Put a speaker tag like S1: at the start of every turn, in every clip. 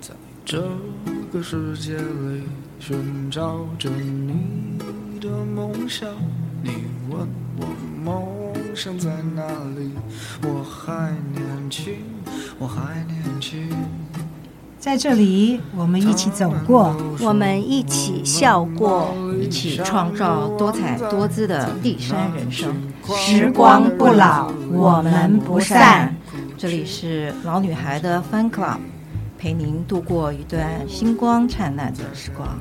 S1: 在这个世界里寻找着你的梦想，你问我梦想在哪里？我还年轻，我还年轻。
S2: 在这里，我们一起走过，
S3: 我们一起笑过，
S4: 一起创造多彩多姿的第三人生。
S2: 时光不老，我们不散。
S4: 这里是老女孩的 Fun Club，陪您度过一段星光灿烂的时光。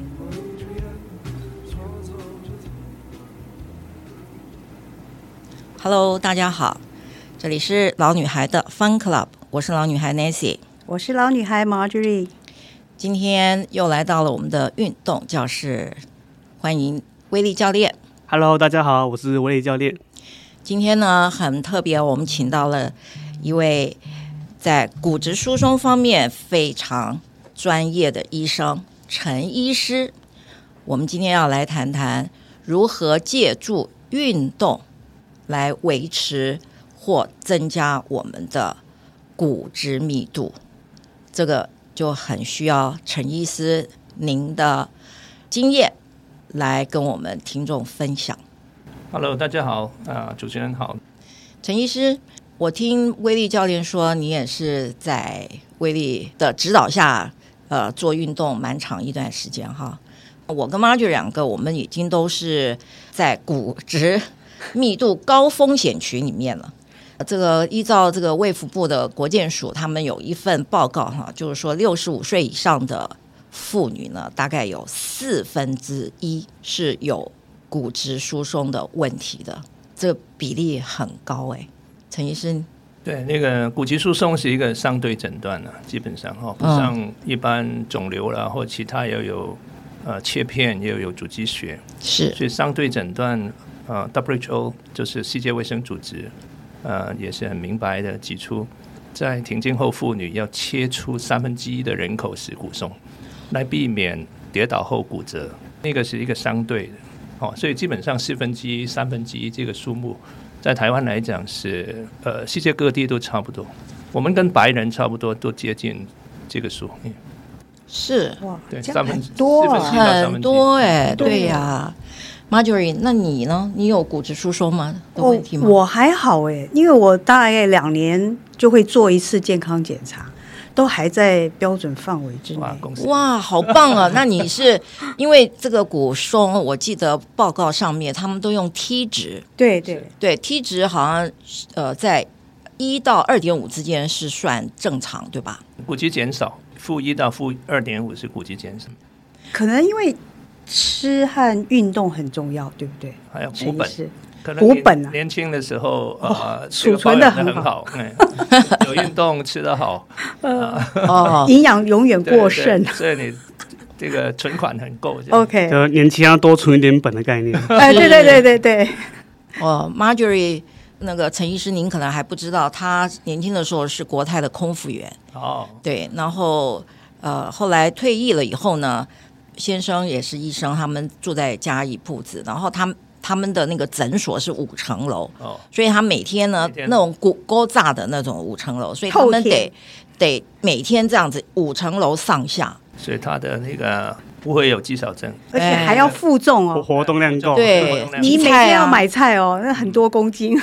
S4: Hello，大家好，这里是老女孩的 Fun Club，我是老女孩 Nancy。
S3: 我是老女孩 Marjorie，
S4: 今天又来到了我们的运动教室，欢迎威力教练。
S5: Hello，大家好，我是威力教练。
S4: 今天呢，很特别，我们请到了一位在骨质疏松方面非常专业的医生陈医师。我们今天要来谈谈如何借助运动来维持或增加我们的骨质密度。这个就很需要陈医师您的经验来跟我们听众分享。
S6: Hello，大家好，啊、呃，主持人好，
S4: 陈医师，我听威力教练说，你也是在威力的指导下，呃，做运动蛮长一段时间哈。我跟 Marjorie 两个，我们已经都是在骨质密度高风险群里面了。这个依照这个卫福部的国健署，他们有一份报告哈，就是说六十五岁以上的妇女呢，大概有四分之一是有骨质疏松的问题的，这个比例很高哎。陈医生，
S6: 对，那个骨质疏松是一个相对诊断呢，基本上哈，不像一般肿瘤啦或其他要有呃切片，也有有组织学，
S4: 是，
S6: 所以相对诊断呃 WHO 就是世界卫生组织。呃，也是很明白的，指出在停经后妇女要切出三分之一的人口是骨松，来避免跌倒后骨折。那个是一个相对的，哦，所以基本上四分之一、三分之一这个数目，在台湾来讲是呃，世界各地都差不多。我们跟白人差不多，都接近这个数。嗯，
S4: 是
S3: 哇，对，
S6: 三分
S3: 之多啊，
S4: 很多哎，对呀、啊。Marjorie，那你呢？你有骨质疏松吗？的问题吗？
S3: 我还好哎，因为我大概两年就会做一次健康检查，都还在标准范围之内。
S6: 哇，
S4: 哇，好棒啊！那你是因为这个骨松，我记得报告上面他们都用 T 值，
S3: 对对
S4: 对，T 值好像呃在一到二点五之间是算正常，对吧？
S6: 骨质减少，负一到负二点五是骨质减少，
S3: 可能因为。吃和运动很重要，对不对？
S6: 还有股本，可能
S3: 骨本啊。
S6: 年轻的时候，啊，
S3: 储存的很好，
S6: 有运动，吃得好，
S3: 呃，哦，营养永远过剩，
S6: 所以你这个存款很够。
S3: OK，
S5: 就年轻要多存一点本的概念。
S3: 哎，对对对对对。
S4: 哦，Marjorie，那个陈医师，您可能还不知道，他年轻的时候是国泰的空服员。哦，对，然后呃，后来退役了以后呢。先生也是医生，他们住在嘉义铺子，然后他他们的那个诊所是五层楼，哦，所以他每天呢天。那种骨锅炸的那种五层楼，所以他们得得每天这样子五层楼上下，
S6: 所以他的那个不会有肌少症，
S3: 而且还要负重哦，
S5: 活动量够，
S4: 对，
S3: 你每天要买菜哦，那很多公斤，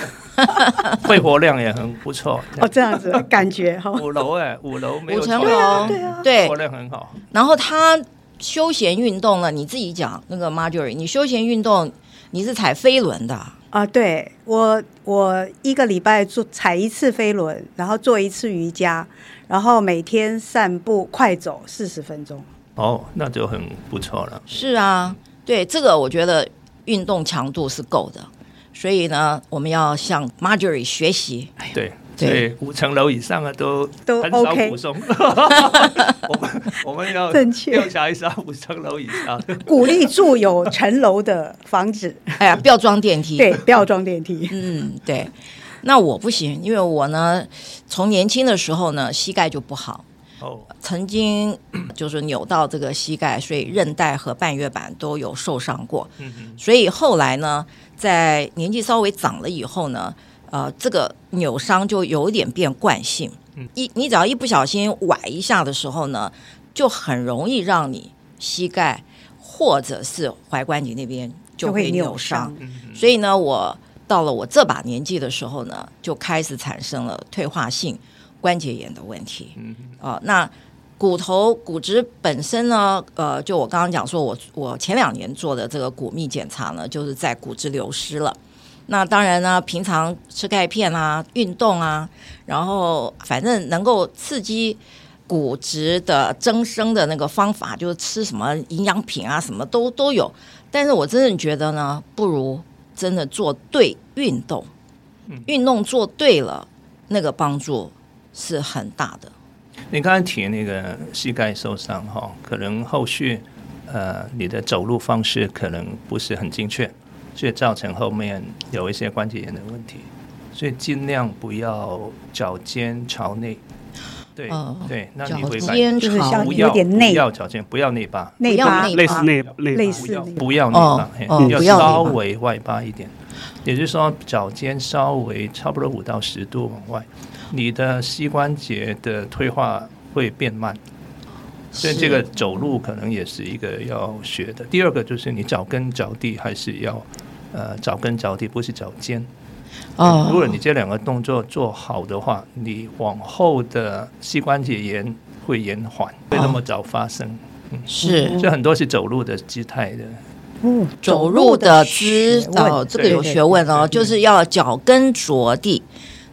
S6: 肺活量也很不错。
S3: 哦，这样子感觉哈，
S6: 五楼哎，五楼没有
S4: 五层楼，
S3: 对啊，
S4: 对，
S6: 活量很好，
S4: 然后他。休闲运动呢？你自己讲那个 Marjorie，你休闲运动你是踩飞轮的啊？
S3: 呃、对我，我一个礼拜做踩一次飞轮，然后做一次瑜伽，然后每天散步快走四十分钟。
S6: 哦，那就很不错了。
S4: 是啊，对这个我觉得运动强度是够的，所以呢，我们要向 Marjorie 学习。
S6: 对。对，五层楼以上啊都
S3: 都
S6: 很少骨松。我们我 们要
S3: 正确
S6: 调查一下五层楼以上，
S3: 鼓励住有层楼的房子。
S4: 哎呀，不要装电梯。
S3: 对，不要装电梯。
S4: 嗯，对。那我不行，因为我呢，从年轻的时候呢，膝盖就不好，
S6: 哦，
S4: 曾经就是扭到这个膝盖，所以韧带和半月板都有受伤过。
S6: 嗯嗯，
S4: 所以后来呢，在年纪稍微长了以后呢，呃，这个扭伤就有一点变惯性。一你只要一不小心崴一下的时候呢，就很容易让你膝盖或者是踝关节那边就会扭伤。所以呢，我到了我这把年纪的时候呢，就开始产生了退化性关节炎的问题。啊、呃，那骨头骨质本身呢，呃，就我刚刚讲说，我我前两年做的这个骨密检查呢，就是在骨质流失了。那当然呢，平常吃钙片啊，运动啊，然后反正能够刺激骨质的增生的那个方法，就是吃什么营养品啊，什么都都有。但是我真的觉得呢，不如真的做对运动，运动做对了，那个帮助是很大的。
S6: 你刚才提那个膝盖受伤哈，可能后续呃你的走路方式可能不是很精确。所以造成后面有一些关节炎的问题，所以尽量不要脚尖朝内。对、呃、对，那你会
S4: 脚尖
S3: 就是像
S6: 不要
S3: 有点内，
S6: 不要脚尖，不要内八，
S3: 内八
S5: 类似内
S3: 类似
S6: 不要不要内八，
S4: 哦、
S6: 要稍微外八一点。也就是说，脚尖稍微差不多五到十度往外，你的膝关节的退化会变慢。所以这个走路可能也是一个要学的。第二个就是你脚跟着地还是要。呃，脚跟着地不是脚尖。哦，如果你这两个动作做好的话，你往后的膝关节炎会延缓，不会那么早发生。嗯，
S4: 是，
S6: 这很多是走路的姿态的。
S4: 嗯，走路的姿哦，这个有学问哦，就是要脚跟着地，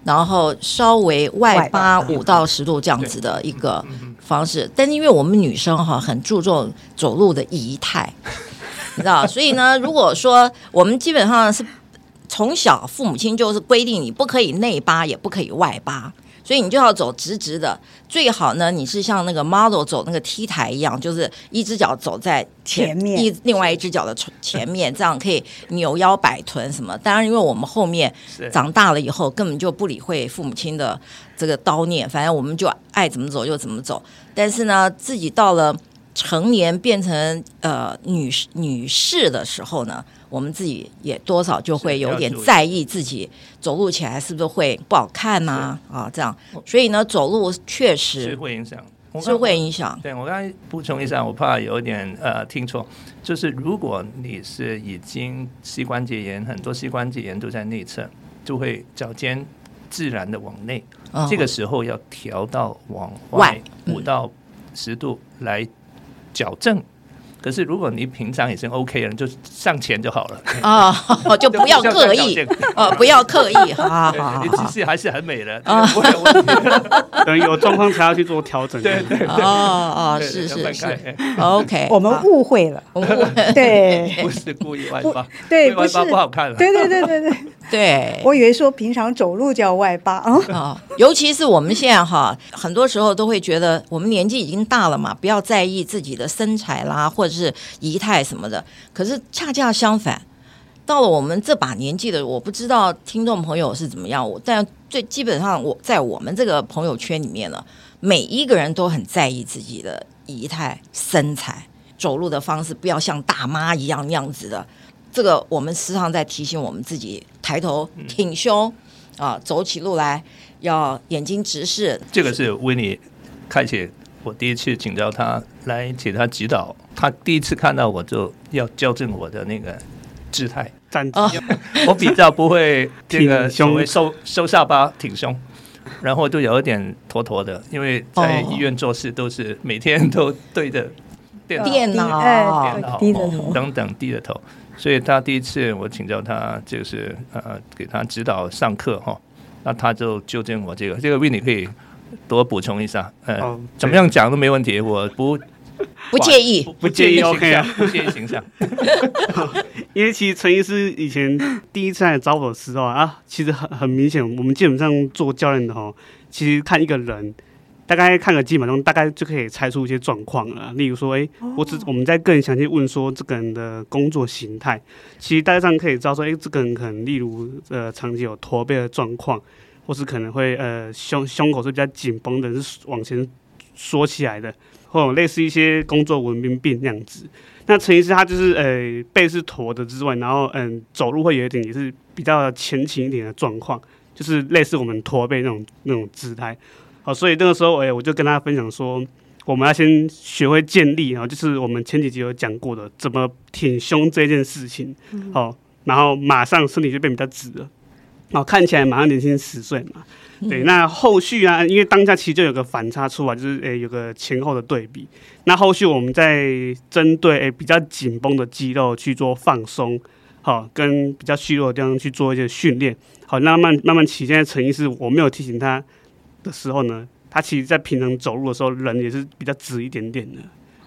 S4: 然后稍微外八五到十度这样子的一个方式。但是因为我们女生哈很注重走路的仪态。你知道，所以呢，如果说我们基本上是从小父母亲就是规定你不可以内八，也不可以外八，所以你就要走直直的。最好呢，你是像那个 model 走那个 T 台一样，就是一只脚走在前，
S3: 前面，
S4: 一另外一只脚的前面，这样可以扭腰摆臀什么。当然，因为我们后面长大了以后，根本就不理会父母亲的这个叨念，反正我们就爱怎么走就怎么走。但是呢，自己到了。成年变成呃女士女士的时候呢，我们自己也多少就会有点在意自己走路起来是不是会不好看呐？啊，啊这样，所以呢走路确实
S6: 是会影响，
S4: 是会影响。
S6: 对我刚才补充一下，我怕有点呃听错，就是如果你是已经膝关节炎，很多膝关节炎都在内侧，就会脚尖自然的往内，哦、这个时候要调到往外五到十度来。矫正，可是如果你平常已经 OK 了，就上前就好了。
S4: 啊，就不要刻意。哦，不要刻意，好好好，
S6: 你姿势还是很美的啊，不会有问题。
S5: 等有状况才要去做调整。
S6: 对对对，
S4: 哦哦，是是是，OK，
S3: 我们误会了，
S4: 我们误会，
S3: 对，
S6: 不是故意外八，
S3: 对，
S6: 外八不好看了，
S3: 对对对对对
S4: 对，
S3: 我以为说平常走路叫外八啊，
S4: 尤其是我们现在哈，很多时候都会觉得我们年纪已经大了嘛，不要在意自己的。身材啦，或者是仪态什么的，可是恰恰相反，到了我们这把年纪的，我不知道听众朋友是怎么样。我但最基本上，我在我们这个朋友圈里面呢，每一个人都很在意自己的仪态、身材、走路的方式，不要像大妈一样那样子的。这个我们时常在提醒我们自己，抬头挺胸啊，走起路来要眼睛直视。
S6: 这个是为你开启。我第一次请教他来请他指导，他第一次看到我就要矫正我的那个姿态
S5: 站
S6: 姿，我比较不会这个所谓收收下巴挺胸，然后就有一点驼驼的，因为在医院做事都是每天都对着电脑、
S4: 电脑、
S6: 电脑低着头等等低着头，所以他第一次我请教他就是呃给他指导上课哈，那他就纠正我这个这个问题可以。多补充一下，呃，哦、怎么样讲都没问题，我不
S4: 不介意，
S6: 不介意，OK 啊，不介意形象。
S5: 因为其实陈医师以前第一次来找我的时候啊，其实很很明显，我们基本上做教练的哈，其实看一个人，大概看个基本上大概就可以猜出一些状况了。例如说，哎，我只我们在更详细问说这个人的工作形态，其实大概上可以知道说，哎，这个人可能例如呃长期有驼背的状况。或是可能会呃胸胸口是比较紧绷的，是往前缩起来的，或者类似一些工作文明病那样子。那陈医师他就是呃背是驼的之外，然后嗯走路会有一点也是比较前倾一点的状况，就是类似我们驼背那种那种姿态。好，所以那个时候哎我就跟他分享说，我们要先学会建立啊，就是我们前几集有讲过的怎么挺胸这件事情。好，然后马上身体就变比较直了，然后看起来马上年轻十岁嘛。对，那后续啊，因为当下其实就有个反差出来，就是诶、欸、有个前后的对比。那后续我们再针对诶、欸、比较紧绷的肌肉去做放松，好，跟比较虚弱的地方去做一些训练，好，那慢慢慢起。现在陈医师我没有提醒他的时候呢，他其实在平常走路的时候，人也是比较直一点点的。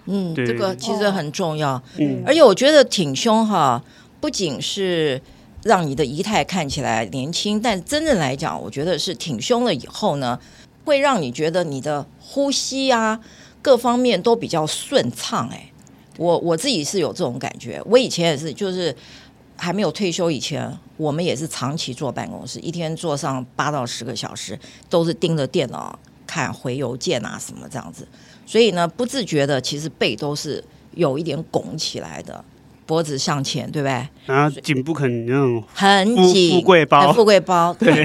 S4: 嗯，这个其实很重要。
S5: 嗯，
S4: 而且我觉得挺胸哈，不仅是。让你的仪态看起来年轻，但真正来讲，我觉得是挺胸了以后呢，会让你觉得你的呼吸啊，各方面都比较顺畅。哎，我我自己是有这种感觉。我以前也是，就是还没有退休以前，我们也是长期坐办公室，一天坐上八到十个小时，都是盯着电脑看回邮件啊什么这样子。所以呢，不自觉的，其实背都是有一点拱起来的。脖子向前，对不对？
S5: 然后颈部肯那种
S4: 很紧，
S5: 富贵包，
S4: 富贵包，
S5: 对，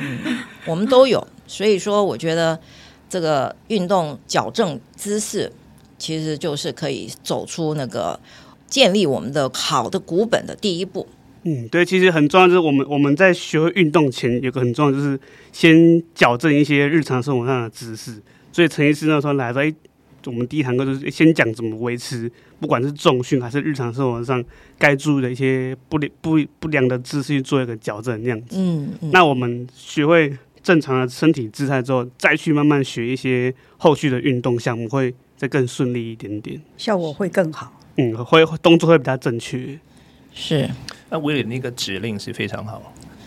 S4: 嗯，我们都有。所以说，我觉得这个运动矫正姿势，其实就是可以走出那个建立我们的好的骨本的第一步。
S5: 嗯，对，其实很重要，就是我们我们在学会运动前，有个很重要，就是先矫正一些日常生活上的姿势。所以陈医师那时候来说，哎。我们第一堂课就是先讲怎么维持，不管是重训还是日常生活上该注意的一些不良不不良的姿势去做一个矫正，那样子。
S4: 嗯，嗯，
S5: 那我们学会正常的身体姿态之后，再去慢慢学一些后续的运动项目，会再更顺利一点点，
S3: 效果会更好。
S5: 嗯，会动作会比较正确。
S4: 是，
S6: 那威廉那个指令是非常好，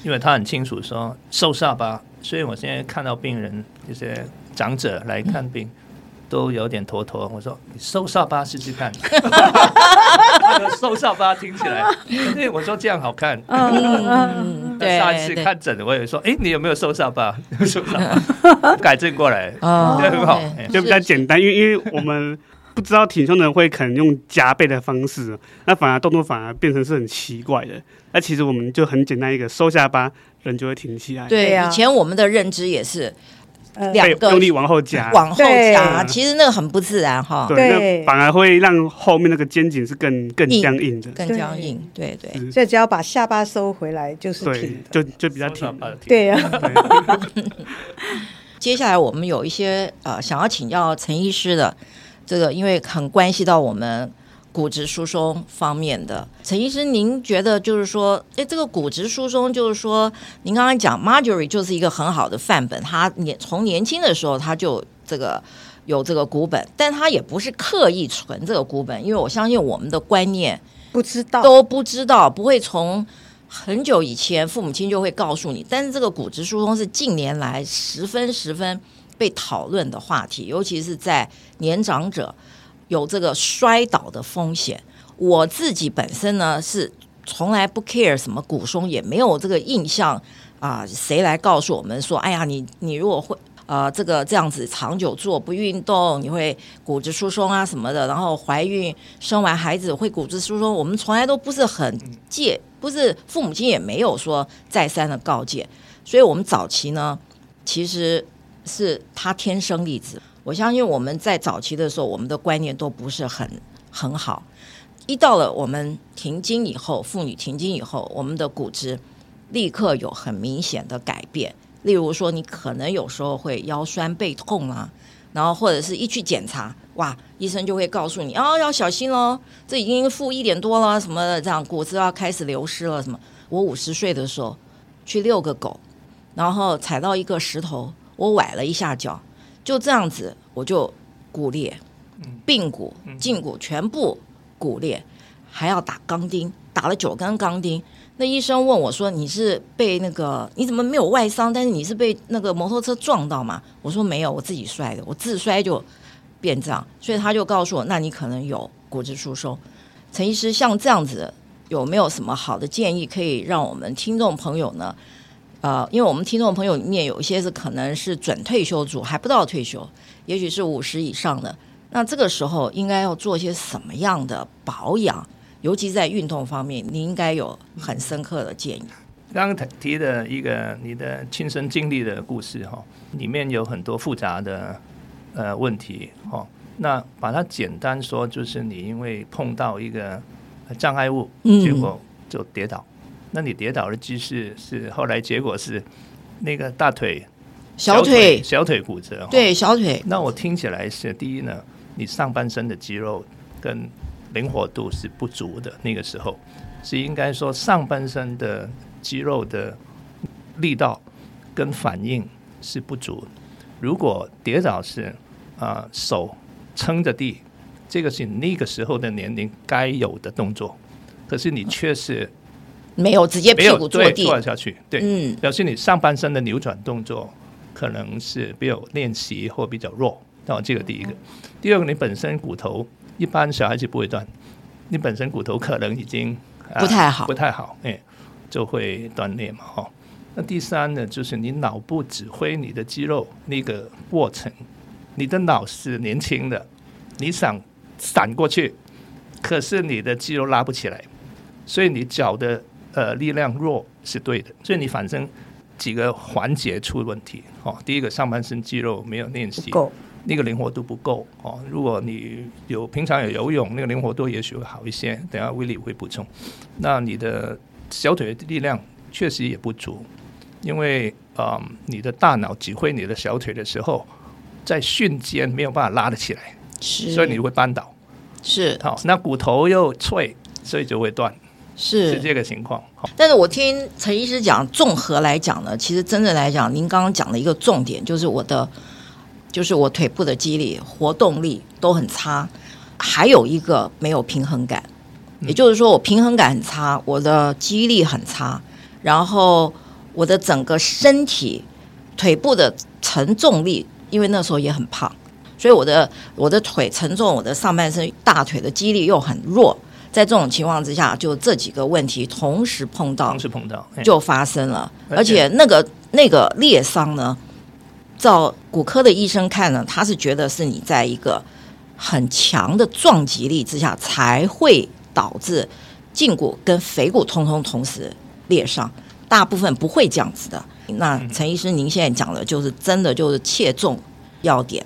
S6: 因为他很清楚说瘦下巴，所以我现在看到病人一些长者来看病。嗯都有点坨坨，我说你瘦下巴试试看，瘦下巴听起来，对，我说这样好看。
S4: 嗯，对。
S6: 下一次看诊，我也说，哎，你有没有瘦下巴？瘦下巴，改正过来，
S4: 哦，
S6: 对，很好，
S5: 就比较简单。因为因为我们不知道挺胸的人会可能用夹背的方式，那反而动作反而变成是很奇怪的。那其实我们就很简单，一个收下巴，人就会挺起来。
S4: 对呀，以前我们的认知也是。两个
S5: 用力往后夹，
S4: 往后夹，其实那个很不自然哈。
S5: 对，那反而会让后面那个肩颈是更更僵硬的，
S4: 更僵硬。对对，
S3: 所以只要把下巴收回来就是挺
S5: 的，就就比较挺。
S3: 对呀。
S4: 接下来我们有一些呃想要请教陈医师的，这个因为很关系到我们。骨质疏松方面的，陈医师，您觉得就是说，哎，这个骨质疏松，就是说，您刚刚讲 Marjorie 就是一个很好的范本，他年从年轻的时候他就这个有这个骨本，但他也不是刻意存这个骨本，因为我相信我们的观念
S3: 不知道
S4: 都不知道，不会从很久以前父母亲就会告诉你，但是这个骨质疏松是近年来十分十分被讨论的话题，尤其是在年长者。有这个摔倒的风险，我自己本身呢是从来不 care 什么骨松，也没有这个印象啊。谁来告诉我们说，哎呀，你你如果会呃这个这样子长久做不运动，你会骨质疏松啊什么的。然后怀孕生完孩子会骨质疏松，我们从来都不是很介，不是父母亲也没有说再三的告诫。所以我们早期呢，其实是他天生丽质。我相信我们在早期的时候，我们的观念都不是很很好。一到了我们停经以后，妇女停经以后，我们的骨质立刻有很明显的改变。例如说，你可能有时候会腰酸背痛啊，然后或者是一去检查，哇，医生就会告诉你，哦，要小心喽，这已经负一点多了，什么的，这样骨质要开始流失了。什么？我五十岁的时候去遛个狗，然后踩到一个石头，我崴了一下脚。就这样子，我就骨裂，髌骨、胫骨全部骨裂，还要打钢钉，打了九根钢钉。那医生问我说：“你是被那个？你怎么没有外伤？但是你是被那个摩托车撞到吗？”我说：“没有，我自己摔的，我自摔就变这样。”所以他就告诉我：“那你可能有骨质疏松。”陈医师，像这样子，有没有什么好的建议可以让我们听众朋友呢？呃，因为我们听众朋友里面有一些是可能是准退休族，还不到退休；也许是五十以上的，那这个时候应该要做些什么样的保养？尤其在运动方面，你应该有很深刻的建议。
S6: 刚刚提的一个你的亲身经历的故事哈，里面有很多复杂的呃问题哈。那把它简单说，就是你因为碰到一个障碍物，结果就跌倒。嗯、那你跌倒的姿势是后来结果是那个大腿、
S4: 小腿、
S6: 小腿骨折。
S4: 对，小腿。
S6: 那我听起来是第一呢，你上半身的肌肉跟灵活度是不足的。那个时候是应该说上半身的。肌肉的力道跟反应是不足。如果跌倒是啊、呃，手撑着地，这个是那个时候的年龄该有的动作。可是你却是
S4: 没有直接屁股坐地
S6: 坐下去，对，嗯，表示你上半身的扭转动作可能是没有练习或比较弱。那这个第一个，第二个，你本身骨头一般小孩子不会断，你本身骨头可能已经、呃、
S4: 不太好，
S6: 不太好，哎。就会断裂嘛，哈。那第三呢，就是你脑部指挥你的肌肉那个过程，你的脑是年轻的，你想闪过去，可是你的肌肉拉不起来，所以你脚的呃力量弱是对的，所以你反正几个环节出问题，哦，第一个上半身肌肉没有练习够，那个灵活度不够，哦，如果你有平常有游泳，那个灵活度也许会好一些，等下威力会补充，那你的。小腿的力量确实也不足，因为啊、呃，你的大脑指挥你的小腿的时候，在瞬间没有办法拉得起来，
S4: 是，
S6: 所以你会绊倒。
S4: 是，
S6: 好，那骨头又脆，所以就会断。
S4: 是，
S6: 是这个情况。
S4: 但是我听陈医师讲，综合来讲呢，其实真正来讲，您刚刚讲的一个重点就是我的，就是我腿部的肌力、活动力都很差，还有一个没有平衡感。也就是说，我平衡感很差，我的肌力很差，然后我的整个身体腿部的承重力，因为那时候也很胖，所以我的我的腿承重，我的上半身大腿的肌力又很弱，在这种情况之下，就这几个问题同时碰到，
S6: 同时碰到
S4: 就发生了，而且那个那个裂伤呢，照骨科的医生看呢，他是觉得是你在一个很强的撞击力之下才会。导致胫骨跟腓骨通通同时裂伤，大部分不会这样子的。那陈医师，您现在讲的就是真的就是切中要点。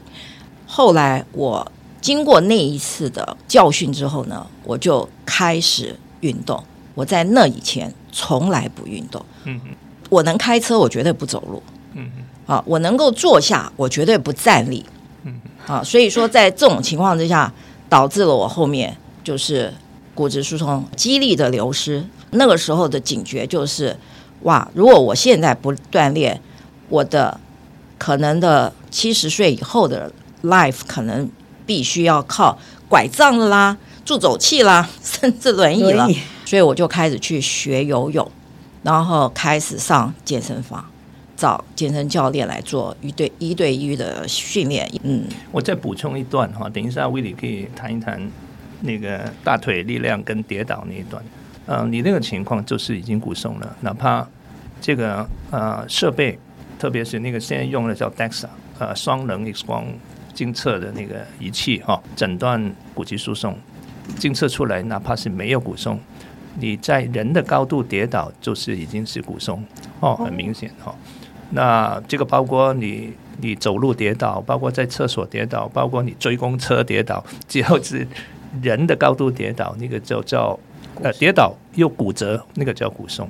S4: 后来我经过那一次的教训之后呢，我就开始运动。我在那以前从来不运动。嗯嗯，我能开车，我绝对不走路。嗯嗯，啊，我能够坐下，我绝对不站立。嗯嗯，啊，所以说在这种情况之下，导致了我后面就是。骨质疏松、肌力的流失，那个时候的警觉就是：哇，如果我现在不锻炼，我的可能的七十岁以后的 life 可能必须要靠拐杖啦、助走器啦，甚至轮椅了。所以我就开始去学游泳，然后开始上健身房，找健身教练来做一对一对一的训练。嗯，
S6: 我再补充一段哈，等一下威利可以谈一谈。那个大腿力量跟跌倒那一段，嗯、呃，你那个情况就是已经骨松了，哪怕这个呃设备，特别是那个现在用的叫 DEXA，呃双能 X 光监测的那个仪器哈，诊断骨质疏松，监测出来哪怕是没有骨松，你在人的高度跌倒就是已经是骨松哦，很明显哈。那这个包括你你走路跌倒，包括在厕所跌倒，包括你追公车跌倒，只要是。人的高度跌倒，那个就叫呃跌倒又骨折，那个叫骨松。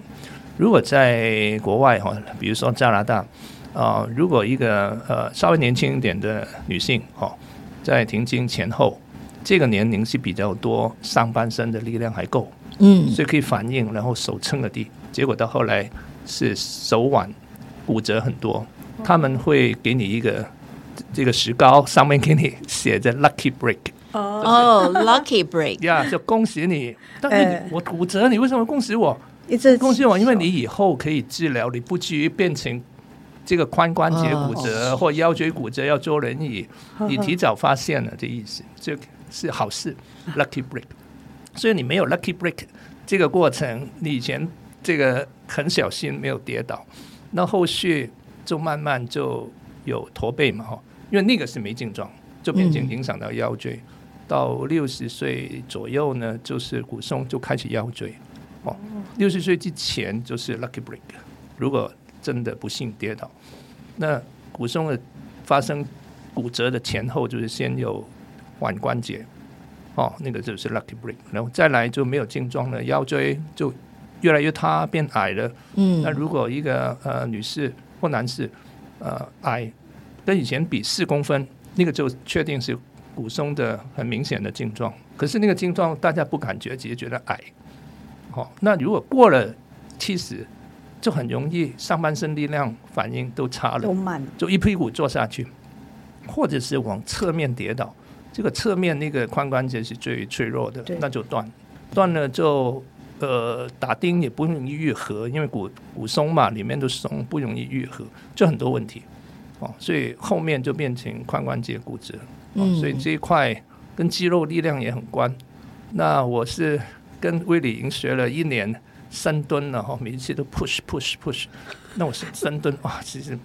S6: 如果在国外哈，比如说加拿大啊、呃，如果一个呃稍微年轻一点的女性哦，在停经前后，这个年龄是比较多上半身的力量还够，嗯，所以可以反应，然后手撑了地，结果到后来是手腕骨折很多，他们会给你一个这个石膏，上面给你写着 lucky break。
S4: 哦、oh,，Lucky Break，
S6: 呀，yeah, 就恭喜你。但是我骨折，你为什么恭喜我？
S3: 一直
S6: 恭喜我，因为你以后可以治疗，你不至于变成这个髋关节骨折、oh. 或腰椎骨折要坐轮椅。你提早发现了，这意思这是好事。Lucky Break，所以你没有 Lucky Break 这个过程，你以前这个很小心没有跌倒，那后续就慢慢就有驼背嘛，哈。因因为那个是没症状，就变成影响到腰椎。嗯、到六十岁左右呢，就是骨松就开始腰椎。哦，六十岁之前就是 lucky break。如果真的不幸跌倒，那骨松的发生骨折的前后就是先有腕关节，哦，那个就是 lucky break，然后再来就没有症状了，腰椎就越来越塌变矮了。嗯，那如果一个呃女士或男士呃矮跟以前比四公分，那个就确定是骨松的很明显的症状。可是那个症状大家不感觉，只是觉得矮。好、哦，那如果过了七十，就很容易上半身力量反应都差了，
S3: 都慢，
S6: 就一屁股坐下去，或者是往侧面跌倒，这个侧面那个髋关节是最脆弱的，那就断，断了就呃打钉也不容易愈合，因为骨骨松嘛，里面都松，不容易愈合，就很多问题。哦，所以后面就变成髋关节骨折，哦，所以这一块跟肌肉力量也很关。那我是。跟威理已经学了一年深蹲了哈，每一次都 push push push，那我是深蹲哇，其实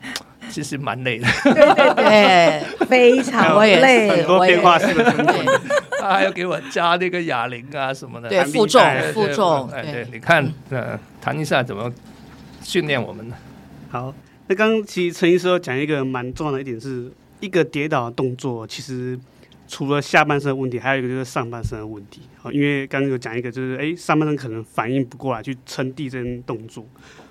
S6: 其实蛮累的，
S3: 对对对，非常累，
S5: 很多变化是的深蹲，
S6: 他还要给我加那个哑铃啊什么的，
S4: 对负重负重，
S6: 哎对，你看呃，谈一下怎么训练我们呢？
S5: 好，那刚刚其实陈医师讲一个蛮重要的一点是，一个跌倒的动作其实。除了下半身的问题，还有一个就是上半身的问题。好，因为刚刚有讲一个，就是诶，上半身可能反应不过来去撑地这动作。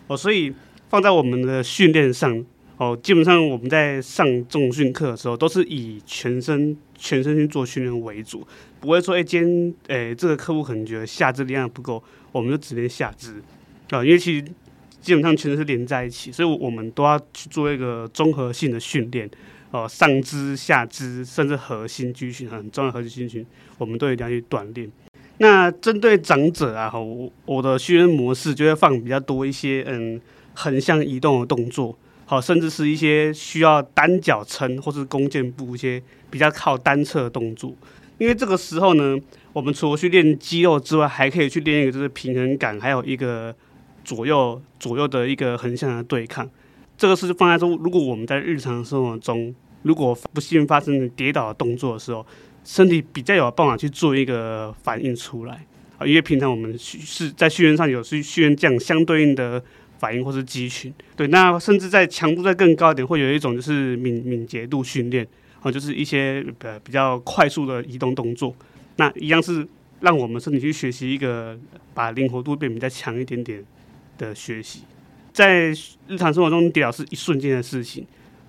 S5: 哦，所以放在我们的训练上，哦，基本上我们在上重训课的时候，都是以全身全身去做训练为主，不会说诶，今天诶这个客户可能觉得下肢力量不够，我们就只练下肢。啊，因为其实基本上全身是连在一起，所以我们都要去做一个综合性的训练。哦，上肢、下肢，甚至核心肌群很重要，核心肌群我们都一定要去锻炼。那针对长者啊，我我的训练模式就会放比较多一些，嗯，横向移动的动作，好，甚至是一些需要单脚撑或是弓箭步一些比较靠单侧的动作。因为这个时候呢，我们除了去练肌肉之外，还可以去练一个就是平衡感，还有一个左右左右的一个横向的对抗。这个是放在说，如果我们在日常生活中，如果不幸发生跌倒的动作的时候，身体比较有办法去做一个反应出来啊。因为平常我们是在训练上有去训练这样相对应的反应或是肌群，对。那甚至在强度再更高一点，会有一种就是敏敏捷度训练啊，就是一些呃比较快速的移动动作。那一样是让我们身体去学习一个把灵活度变比较强一点点的学习。在日常生活中，跌倒是一瞬间的事情。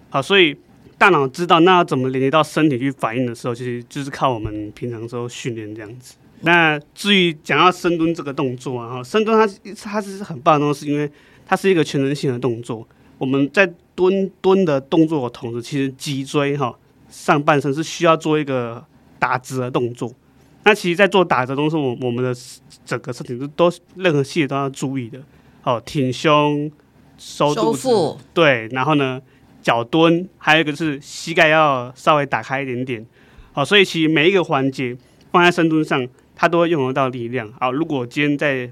S5: 好，所以大脑知道那要怎么连接到身体去反应的时候，其实就是靠我们平常时候训练这样子。那至于讲到深蹲这个动作啊，深蹲它它是很棒的东西，因为它是一个全身性的动作。我们在蹲蹲的动作的同时，其实脊椎哈上半身是需要做一个打直的动作。那其实，在做打直动作，我我们的整个身体都都任何细节都要注意的。哦，挺胸，收肚子，收腹，对，然后呢，脚蹲，还有一个是膝盖要稍微打开一点点。好，所以其实每一个环节放在深蹲上，它都会用得到力量。好，如果今天在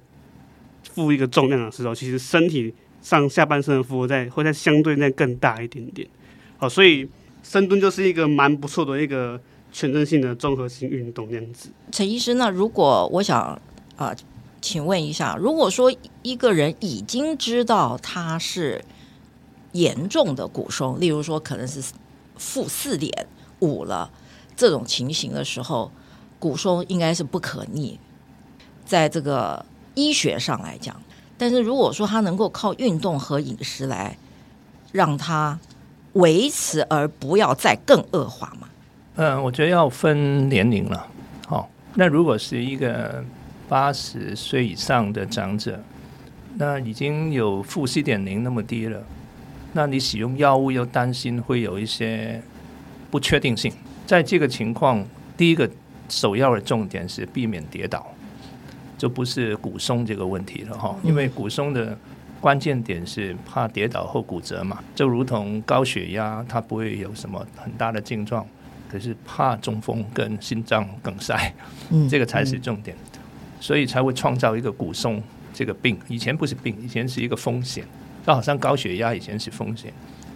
S5: 负一个重量的时候，其实身体上下半身的负荷在会在相对在更大一点点。好，所以深蹲就是一个蛮不错的一个全身性的综合性运动这样子。
S4: 陈医生，那如果我想啊。呃请问一下，如果说一个人已经知道他是严重的骨松，例如说可能是负四点五了这种情形的时候，骨松应该是不可逆，在这个医学上来讲。但是如果说他能够靠运动和饮食来让他维持，而不要再更恶化嘛？
S6: 嗯，我觉得要分年龄了。好、那如果是一个。八十岁以上的长者，那已经有负四点零那么低了，那你使用药物又担心会有一些不确定性。在这个情况，第一个首要的重点是避免跌倒，就不是骨松这个问题了哈。因为骨松的关键点是怕跌倒后骨折嘛，就如同高血压，它不会有什么很大的症状，可是怕中风跟心脏梗塞，嗯这个才是重点。所以才会创造一个骨松这个病，以前不是病，以前是一个风险。就好像高血压以前是风险，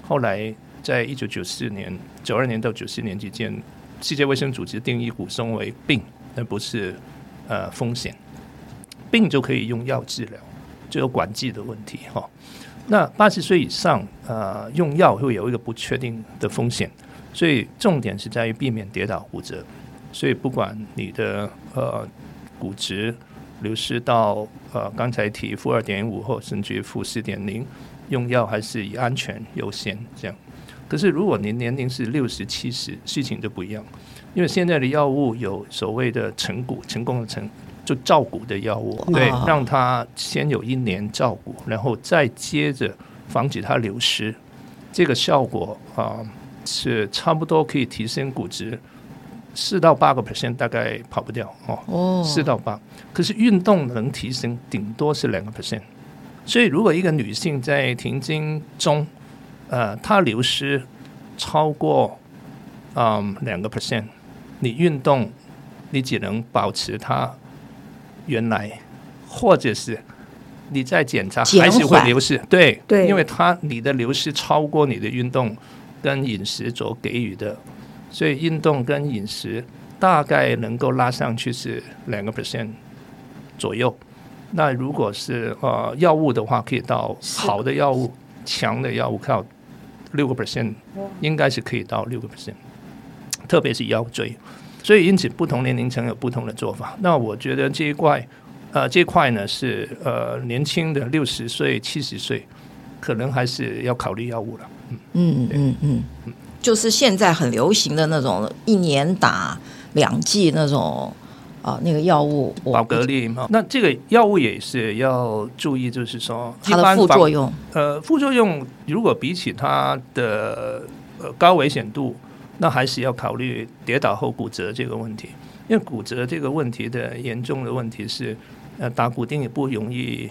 S6: 后来在一九九四年、九二年到九四年之间，世界卫生组织定义骨松为病，而不是呃风险。病就可以用药治疗，就有管制的问题哈。那八十岁以上，呃，用药会有一个不确定的风险，所以重点是在于避免跌倒骨折。所以不管你的呃骨质流失到呃刚才提负二点五或甚至负四点零，用药还是以安全优先这样。可是如果您年龄是六十七十，事情就不一样，因为现在的药物有所谓的成骨成功的成。就照顾的药物，对，让它先有一年照顾，然后再接着防止它流失，这个效果啊是差不多可以提升骨质四到八个 percent，大概跑不掉哦，四到八。可是运动能提升顶多是两个 percent，所以如果一个女性在停经中，呃，她流失超过嗯两个 percent，你运动你只能保持它。原来，或者是你在检查还是会流失，对对，因为它你的流失超过你的运动跟饮食所给予的，所以运动跟饮食大概能够拉上去是两个 percent 左右。那如果是呃药物的话，可以到好的药物、强的药物靠六个 percent，应该是可以到六个 percent，特别是腰椎。所以，因此不同年龄层有不同的做法。那我觉得这一块，呃，这一块呢是呃年轻的六十岁、七十岁，可能还是要考虑药物了。嗯
S4: 嗯嗯嗯嗯，就是现在很流行的那种一年打两剂那种啊、呃，那个药物
S6: 保格利嘛。那这个药物也是要注意，就是说
S4: 它的副作用。
S6: 呃，副作用如果比起它的呃高危险度。那还是要考虑跌倒后骨折这个问题，因为骨折这个问题的严重的问题是，呃，打骨钉也不容易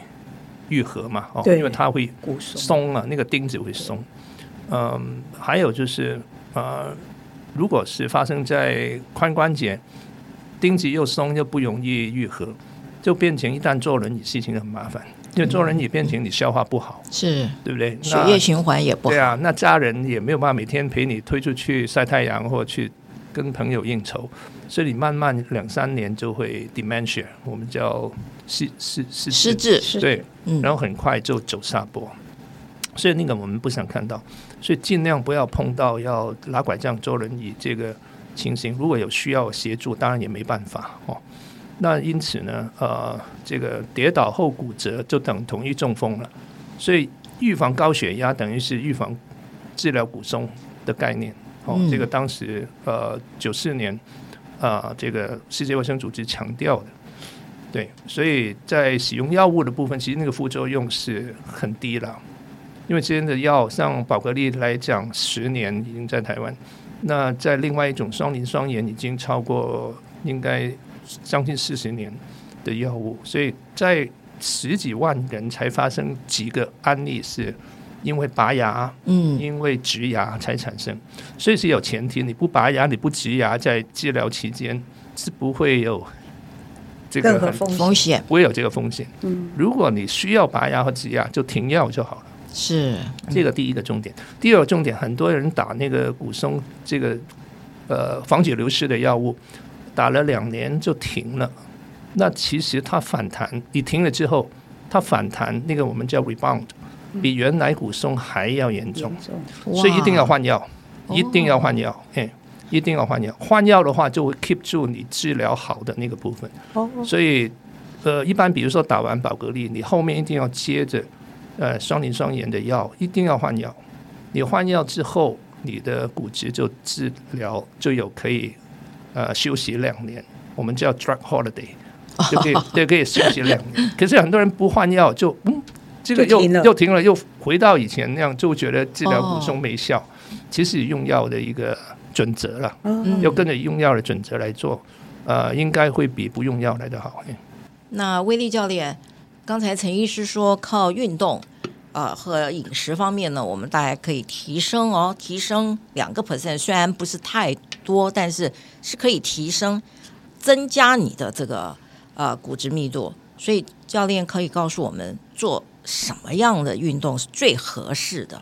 S6: 愈合嘛，哦，因为它会松啊，那个钉子会松。嗯，还有就是，呃，如果是发生在髋关节，钉子又松又不容易愈合，就变成一旦坐轮椅事情很麻烦。因为坐轮椅变成你消化不好，
S4: 是
S6: 对不对？
S4: 血液循环也不好。
S6: 对啊，那家人也没有办法每天陪你推出去晒太阳或去跟朋友应酬，所以你慢慢两三年就会 dementia，我们叫失失失
S4: 失智，
S6: 对，然后很快就走下坡，所以那个我们不想看到，所以尽量不要碰到要拉拐杖坐轮椅这个情形。如果有需要协助，当然也没办法哦。那因此呢，呃，这个跌倒后骨折就等同于中风了，所以预防高血压等于是预防治疗骨松的概念。哦，这个当时呃九四年啊，呃，这个世界卫生组织强调的，对，所以在使用药物的部分，其实那个副作用是很低了，因为之前的药像宝格丽来讲，十年已经在台湾，那在另外一种双磷双盐已经超过应该。将近四十年的药物，所以在十几万人才发生几个案例，是因为拔牙，嗯，因为植牙才产生，所以是有前提，你不拔牙，你不植牙，在治疗期间是不会有这个很
S4: 风险，
S6: 不会有这个风险。嗯，如果你需要拔牙和植牙，就停药就好了。
S4: 是
S6: 这个第一个重点，第二个重点，很多人打那个骨松这个呃防止流失的药物。打了两年就停了，那其实它反弹，你停了之后，它反弹那个我们叫 rebound，比原来骨松还要严重，所以一定要换药，一定要换药，哎，一定要换药。换药的话就会 keep 住你治疗好的那个部分。所以呃，一般比如说打完宝格丽，你后面一定要接着呃双磷酸盐的药，一定要换药。你换药之后，你的骨质就治疗就有可以。呃，休息两年，我们叫 drug holiday，就可以 就，可以休息两年。可是很多人不换药，就嗯，这个又又停了，又回到以前那样，就觉得治疗骨松没效。其实用药的一个准则了，要跟着用药的准则来做，呃，应该会比不用药来得好。
S4: 那威利教练，刚才陈医师说靠运动，呃，和饮食方面呢，我们大概可以提升哦，提升两个 percent，虽然不是太。多，但是是可以提升、增加你的这个呃骨质密度，所以教练可以告诉我们做什么样的运动是最合适的。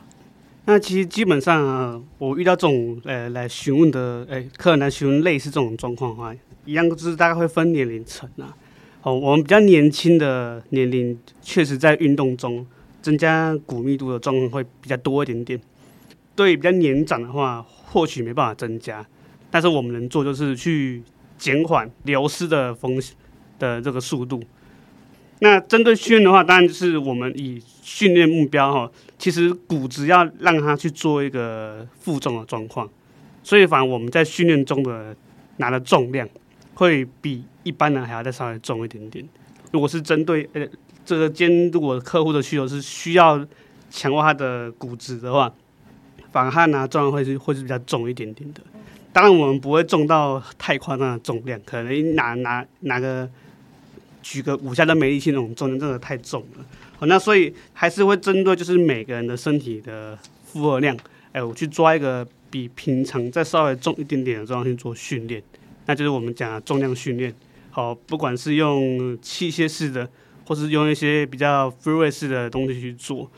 S5: 那其实基本上啊，我遇到这种呃来询问的，哎，客人来询问类似这种状况的话，一样就是大概会分年龄层啊。哦，我们比较年轻的年龄，确实在运动中增加骨密度的状况会比较多一点点。对比较年长的话，或许没办法增加，但是我们能做就是去减缓流失的风险的这个速度。那针对训练的话，当然就是我们以训练目标哈，其实骨质要让它去做一个负重的状况，所以反而我们在训练中的拿的重量会比一般人还要再稍微重一点点。如果是针对呃这个肩，如果客户的需求是需要强化他的骨质的话，反而他拿重量会是会是比较重一点点的。当然我们不会重到太夸张的重量，可能拿拿拿个。举个五下都没力气那种重量真的太重了，好，那所以还是会针对就是每个人的身体的负荷量，哎，我去抓一个比平常再稍微重一点点的重量去做训练，那就是我们讲的重量训练。好，不管是用器械式的，或是用一些比较 free weight 式的东西去做，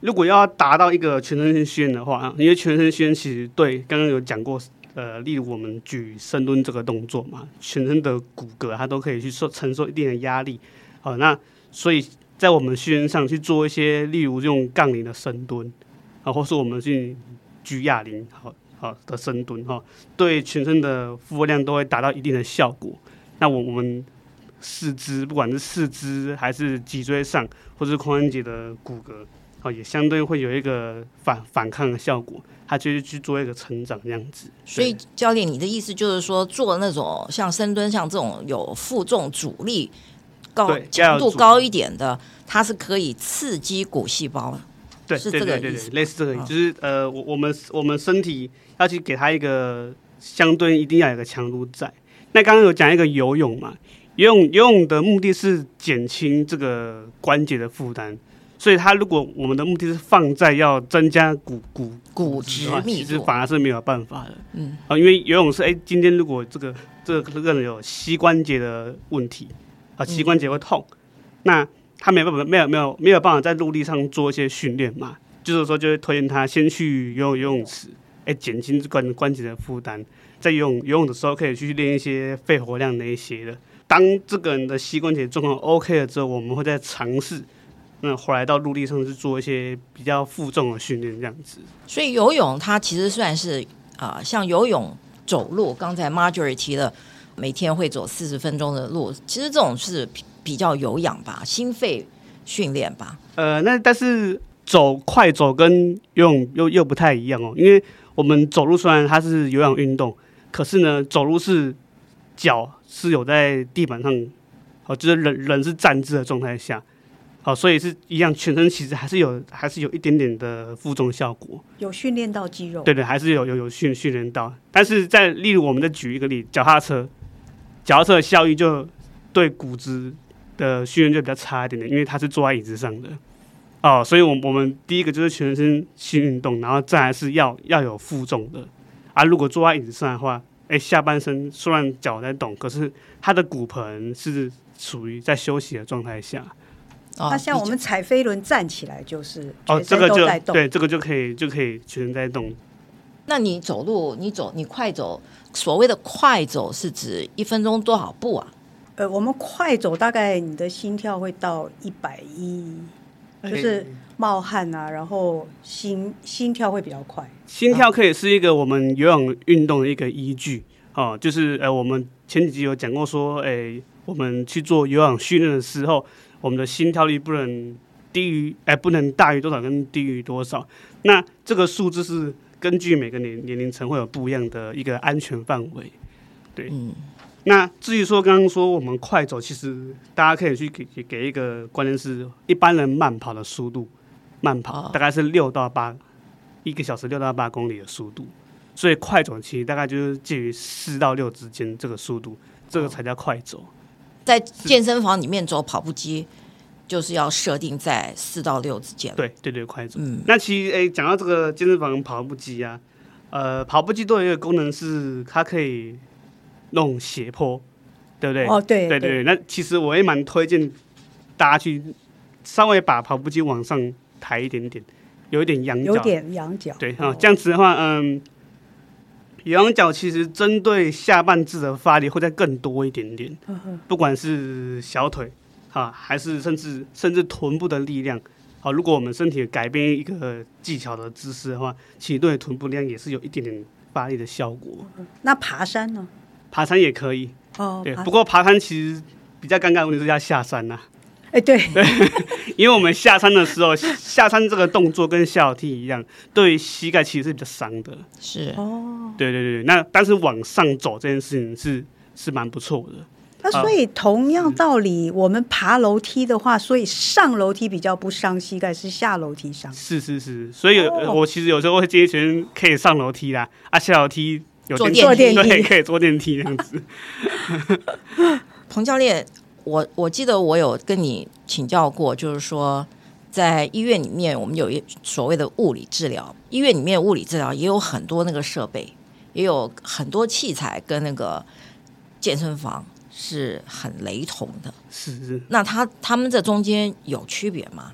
S5: 如果要达到一个全身性训练的话，因为全身训练其实对刚刚有讲过。呃，例如我们举深蹲这个动作嘛，全身的骨骼它都可以去受承受一定的压力。好，那所以在我们训练上去做一些，例如用杠铃的深蹲，啊，或是我们去举哑铃，好好的深蹲哈，对全身的负荷量都会达到一定的效果。那我我们四肢，不管是四肢还是脊椎上，或是髋关节的骨骼，啊，也相对会有一个反反抗的效果。它就是去做一个成长这样子，
S4: 所以教练，你的意思就是说，做那种像深蹲，像这种有负重阻力高强度高一点的，它是可以刺激骨细胞。
S5: 对，是这个意思，类似这个意思，就是呃，我我们我们身体要去给它一个相对一定要有个强度在。那刚刚有讲一个游泳嘛，游泳游泳的目的是减轻这个关节的负担。所以，他如果我们的目的是放在要增加骨骨
S4: 骨质密度，
S5: 其实反而是没有办法的。
S4: 嗯，
S5: 啊，因为游泳是，哎，今天如果这个这个这个人有膝关节的问题，啊，膝关节会痛，嗯、那他没有办法，没有没有没有办法在陆地上做一些训练嘛，就是说，就会推荐他先去游泳游泳池，哎，减轻关关节的负担，在游泳游泳的时候可以去练一些肺活量那一些的。当这个人的膝关节状况 OK 了之后，我们会再尝试。那回来到陆地上去做一些比较负重的训练，这样子。
S4: 所以游泳它其实算是啊、呃，像游泳、走路。刚才 Marjorie 提了，每天会走四十分钟的路，其实这种是比较有氧吧，心肺训练吧。
S5: 呃，那但是走快走跟游泳又又不太一样哦，因为我们走路虽然它是有氧运动，可是呢，走路是脚是有在地板上，好，就是人人是站姿的状态下。好，所以是一样，全身其实还是有，还是有一点点的负重效果。
S3: 有训练到肌肉。
S5: 对对，还是有有有训训练到。但是在例如，我们再举一个例，脚踏车，脚踏车的效益就对骨质的训练就比较差一点点，因为它是坐在椅子上的。哦，所以，我我们第一个就是全身性运动，然后再来是要要有负重的。啊，如果坐在椅子上的话，哎，下半身虽然脚在动，可是他的骨盆是属于在休息的状态下。
S3: 那像我们踩飞轮站起来就是
S5: 哦，这个就对，这个就可以就可以全身在动。
S4: 那你走路，你走你快走，所谓的快走是指一分钟多少步啊？
S3: 呃，我们快走大概你的心跳会到一百一，就是冒汗啊，然后心心跳会比较快。
S5: 心跳可以是一个我们有氧运动的一个依据啊，就是呃，我们前几集有讲过说，哎，我们去做有氧训练的时候。我们的心跳率不能低于，哎，不能大于多少，跟低于多少。那这个数字是根据每个年年龄层会有不一样的一个安全范围。对，嗯。那至于说刚刚说我们快走，其实大家可以去给给一个关键是一般人慢跑的速度，慢跑大概是六到八一个小时六到八公里的速度。所以快走其实大概就是介于四到六之间这个速度，这个才叫快走。
S4: 在健身房里面走跑步机，就是要设定在四到六之间。
S5: 对对对，快走。嗯，那其实诶，讲到这个健身房跑步机啊，呃，跑步机都有一个功能是它可以弄斜坡，对不对？
S3: 哦，对
S5: 对对。那其实我也蛮推荐大家去稍微把跑步机往上抬一点点，有一点仰角，
S3: 有点仰角。
S5: 有一点仰角，
S3: 有点仰角。
S5: 对啊，这样子的话，嗯，仰角其实针对下半肢的发力会再更多一点点，不管是小腿啊，还是甚至甚至臀部的力量。好，如果我们身体改变一个技巧的姿势的话，其实对臀部力量也是有一点点发力的效果。
S3: 那爬山呢？
S5: 爬山也可以。
S3: 哦，
S5: 对，不过爬山其实比较尴尬的问题是要下山呐、啊。
S3: 哎，对，
S5: 对，因为我们下山的时候，下山这个动作跟下楼梯一样，对膝盖其实是比较伤的。
S4: 是
S3: 哦，
S5: 对对对，那但是往上走这件事情是是蛮不错的。
S3: 那所以同样道理，我们爬楼梯的话，所以上楼梯比较不伤膝盖，是下楼梯伤。
S5: 是是是，所以我其实有时候会建议学生可以上楼梯啦，啊，下楼梯有
S4: 坐
S3: 电梯，
S5: 对，可以坐电梯这样子。
S4: 彭教练。我我记得我有跟你请教过，就是说在医院里面，我们有一所谓的物理治疗。医院里面物理治疗也有很多那个设备，也有很多器材，跟那个健身房是很雷同的。
S5: 是是。
S4: 那他他们这中间有区别吗？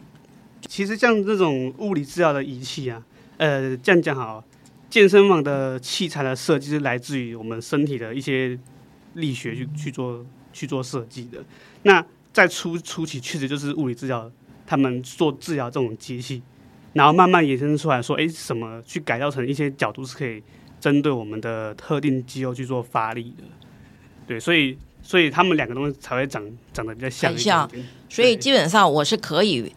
S5: 其实像这种物理治疗的仪器啊，呃，这样讲好，健身房的器材的设计是来自于我们身体的一些力学去去做。去做设计的，那在初初期确实就是物理治疗，他们做治疗这种机器，然后慢慢衍生出来说，哎，什么去改造成一些角度是可以针对我们的特定肌肉去做发力的，对，所以所以他们两个东西才会长长得比较像一点点，
S4: 很像，所以基本上我是可以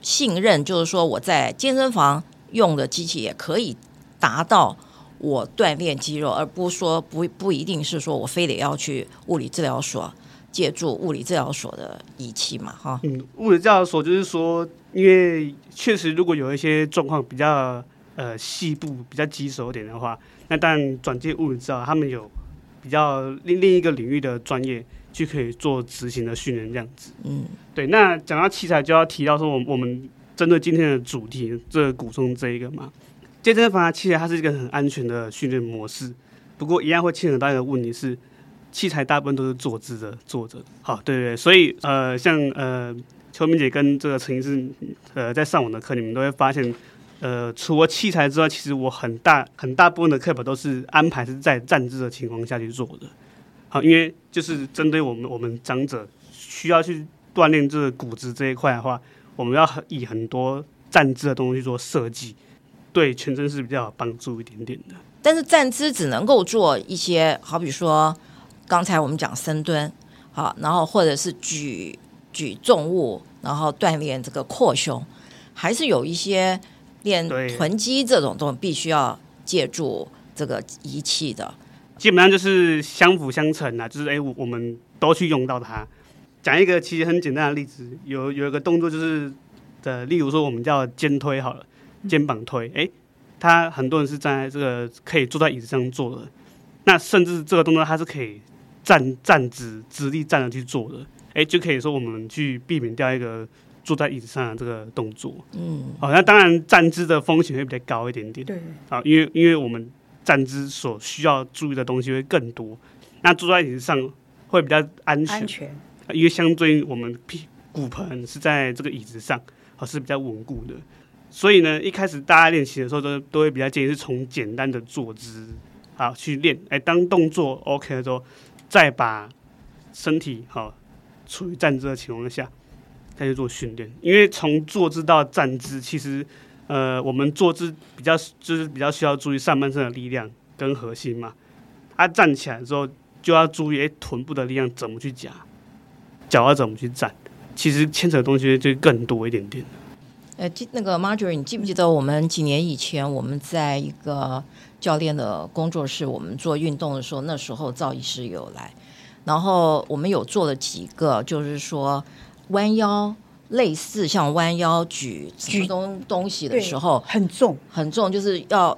S4: 信任，就是说我在健身房用的机器也可以达到。我锻炼肌肉，而不是说不不一定是说我非得要去物理治疗所借助物理治疗所的仪器嘛，哈。
S5: 嗯，物理治疗所就是说，因为确实如果有一些状况比较呃细部、比较棘手一点的话，那当然转介物理治疗，他们有比较另另一个领域的专业就可以做执行的训练这样子。
S4: 嗯，
S5: 对。那讲到器材，就要提到说，我我们针对今天的主题，这个骨松这一个嘛。健身房的器材它是一个很安全的训练模式，不过一样会牵扯到一个问题是，器材大部分都是坐姿的坐着。好，对对，所以呃，像呃，秋明姐跟这个陈医师呃，在上网的课，你们都会发现，呃，除了器材之外，其实我很大很大部分的课本都是安排是在站姿的情况下去做的。好，因为就是针对我们我们长者需要去锻炼这个骨质这一块的话，我们要以很多站姿的东西做设计。对全身是比较有帮助一点点的，
S4: 但是站姿只能够做一些，好比说刚才我们讲深蹲，好，然后或者是举举重物，然后锻炼这个扩胸，还是有一些练臀肌这种东西必须要借助这个仪器的。
S5: 基本上就是相辅相成啊，就是哎，我我们都去用到它。讲一个其实很简单的例子，有有一个动作就是的，例如说我们叫肩推好了。肩膀推，哎，他很多人是站在这个可以坐在椅子上做的，那甚至这个动作他是可以站站直直立站着去做的，哎，就可以说我们去避免掉一个坐在椅子上的这个动作。
S4: 嗯，
S5: 好，那当然站姿的风险会比较高一点点。
S3: 对，
S5: 啊，因为因为我们站姿所需要注意的东西会更多，那坐在椅子上会比较安全，
S3: 安全，
S5: 因为相对于我们屁骨盆是在这个椅子上，好，是比较稳固的。所以呢，一开始大家练习的时候都都会比较建议是从简单的坐姿好去练，哎，当动作 OK 的时候，再把身体好处于站姿的情况下再去做训练。因为从坐姿到站姿，其实呃，我们坐姿比较就是比较需要注意上半身的力量跟核心嘛。他、站起来之后就要注意哎，臀部的力量怎么去夹，脚要怎么去站，其实牵扯的东西就更多一点点。
S4: 呃，记那个 Marjorie，你记不记得我们几年以前我们在一个教练的工作室，我们做运动的时候，那时候赵医师有来，然后我们有做了几个，就是说弯腰，类似像弯腰举什么东东西的时候，
S3: 很重。
S4: 很重，就是要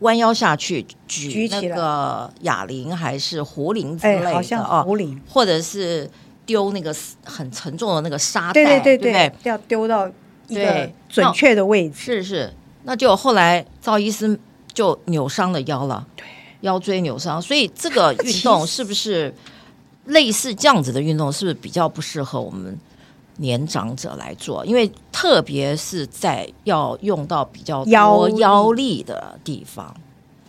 S4: 弯腰下去举那个哑铃还是壶铃之类的，
S3: 壶铃，
S4: 或者是丢那个很沉重的那个沙袋，
S3: 对对对对，
S4: 对对？
S3: 要丢到。
S4: 对，
S3: 准确的位置。
S4: 是是，那就后来赵医师就扭伤了腰了，
S3: 对，
S4: 腰椎扭伤，所以这个 运动是不是类似这样子的运动，是不是比较不适合我们年长者来做，因为特别是在要用到比较
S3: 腰
S4: 腰力的地方。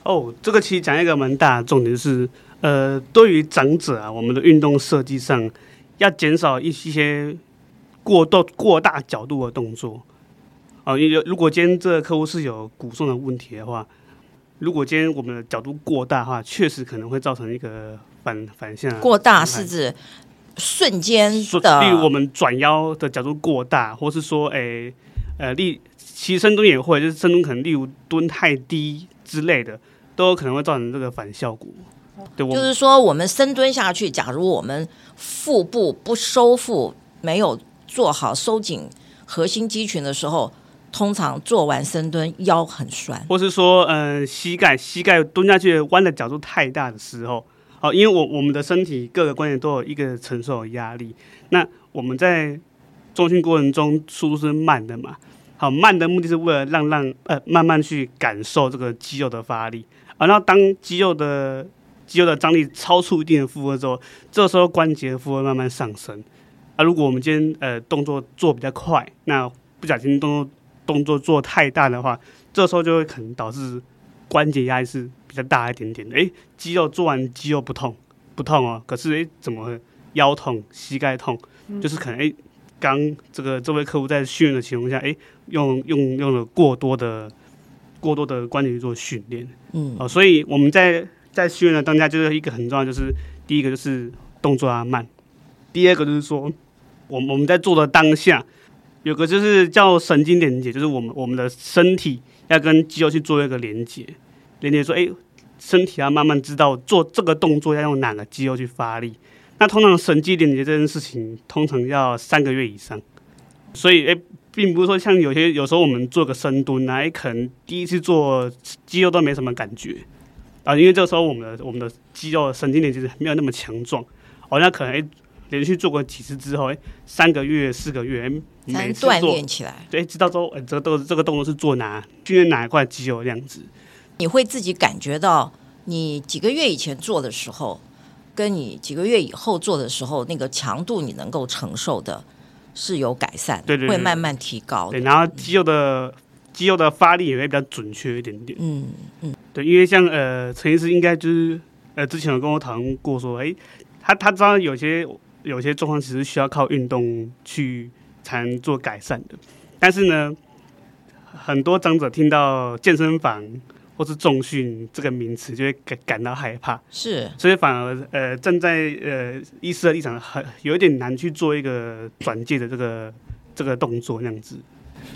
S5: 哦，这个其实讲一个蛮大的重点是，呃，对于长者啊，我们的运动设计上要减少一些过度、过大角度的动作。啊，因为如果今天这个客户是有骨松的问题的话，如果今天我们的角度过大的话，确实可能会造成一个反反向。
S4: 过大是指瞬间的，
S5: 例如我们转腰的角度过大，或是说，诶，呃，立其实深蹲也会，就是深蹲可能例如蹲太低之类的。都有可能会造成这个反效果，对，
S4: 就是说，我们深蹲下去，假如我们腹部不收腹，没有做好收紧核心肌群的时候，通常做完深蹲腰很酸，
S5: 或是说，嗯，膝盖膝盖蹲下去弯的角度太大的时候，好，因为我我们的身体各个关节都有一个承受压力，那我们在重训过程中速度是慢的嘛，好，慢的目的是为了让让呃慢慢去感受这个肌肉的发力。然后当肌肉的肌肉的张力超出一定的负荷之后，这时候关节的负荷慢慢上升。啊，如果我们今天呃动作做比较快，那不小心动作动作做太大的话，这时候就会可能导致关节压力是比较大一点点的。诶，肌肉做完肌肉不痛不痛哦，可是诶怎么腰痛膝盖痛？就是可能诶刚这个这位客户在训练的情况下，诶用用用了过多的。过多的关节去做训练，嗯，哦，所以我们在在训练的当下，就是一个很重要，就是第一个就是动作要慢，第二个就是说，我们我们在做的当下，有个就是叫神经连接，就是我们我们的身体要跟肌肉去做一个连接，连接说，哎，身体要慢慢知道做这个动作要用哪个肌肉去发力，那通常神经连接这件事情，通常要三个月以上，所以，哎。并不是说像有些有时候我们做个深蹲啊，可能第一次做肌肉都没什么感觉。啊，因为这个时候我们的我们的肌肉神经连接没有那么强壮，哦，那可能诶连续做过几次之后，哎三个月四个月，每次锻
S4: 炼起来，
S5: 对，知道说哎这个动这个动作是做哪训练哪一块肌肉这样子，
S4: 你会自己感觉到你几个月以前做的时候，跟你几个月以后做的时候，那个强度你能够承受的。是有改善，
S5: 对对，对，
S4: 会慢慢提高。
S5: 对，然后肌肉的、嗯、肌肉的发力也会比较准确一点点。嗯嗯，对，因为像呃陈医师应该就是呃之前有跟我讨论过说，哎，他他知道有些有些状况其实需要靠运动去才能做改善的，但是呢，很多长者听到健身房。或是重训这个名词，就会感感到害怕，
S4: 是，
S5: 所以反而呃站在呃医师的立场，很有一点难去做一个转介的这个这个动作那样子。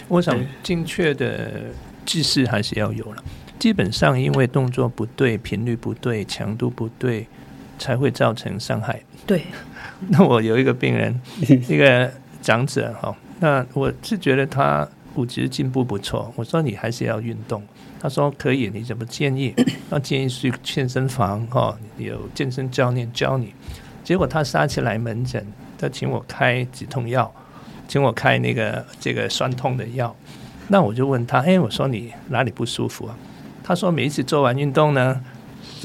S6: 我想精确的知识还是要有了。基本上因为动作不对、频率不对、强度不对，才会造成伤害。
S4: 对。
S6: 那我有一个病人，一个长者哈，那我是觉得他骨质进步不错。我说你还是要运动。他说可以，你怎么建议？那建议去健身房哈，有健身教练教你。结果他杀起来门诊，他请我开止痛药，请我开那个这个酸痛的药。那我就问他，哎，我说你哪里不舒服啊？他说每一次做完运动呢，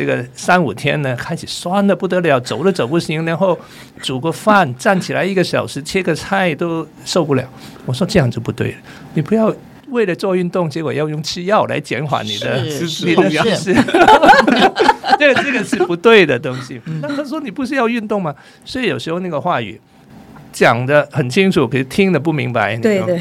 S6: 这个三五天呢开始酸的不得了，走都走不行，然后煮个饭站起来一个小时切个菜都受不了。我说这样就不对了，你不要。为了做运动，结果要用吃药来减缓你的你的姿势，这个 这个是不对的东西。那他说你不是要运动吗？所以有时候那个话语讲的很清楚，可是听得不明白。
S3: 对对。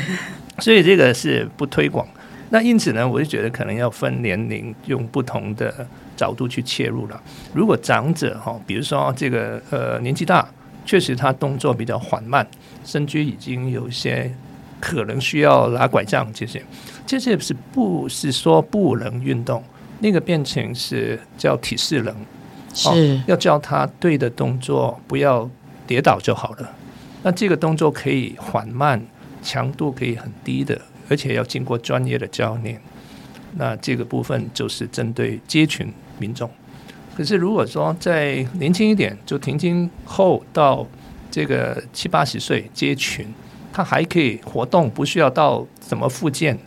S6: 所以这个是不推广。那因此呢，我就觉得可能要分年龄，用不同的角度去切入了。如果长者哈，比如说这个呃年纪大，确实他动作比较缓慢，身躯已经有一些。可能需要拿拐杖这些，这些是不是说不能运动？那个变成是叫体适能，
S4: 是、
S6: 哦、要教他对的动作，不要跌倒就好了。那这个动作可以缓慢，强度可以很低的，而且要经过专业的教练。那这个部分就是针对街群民众。可是如果说再年轻一点，就停经后到这个七八十岁街群。他还可以活动，不需要到什么复健，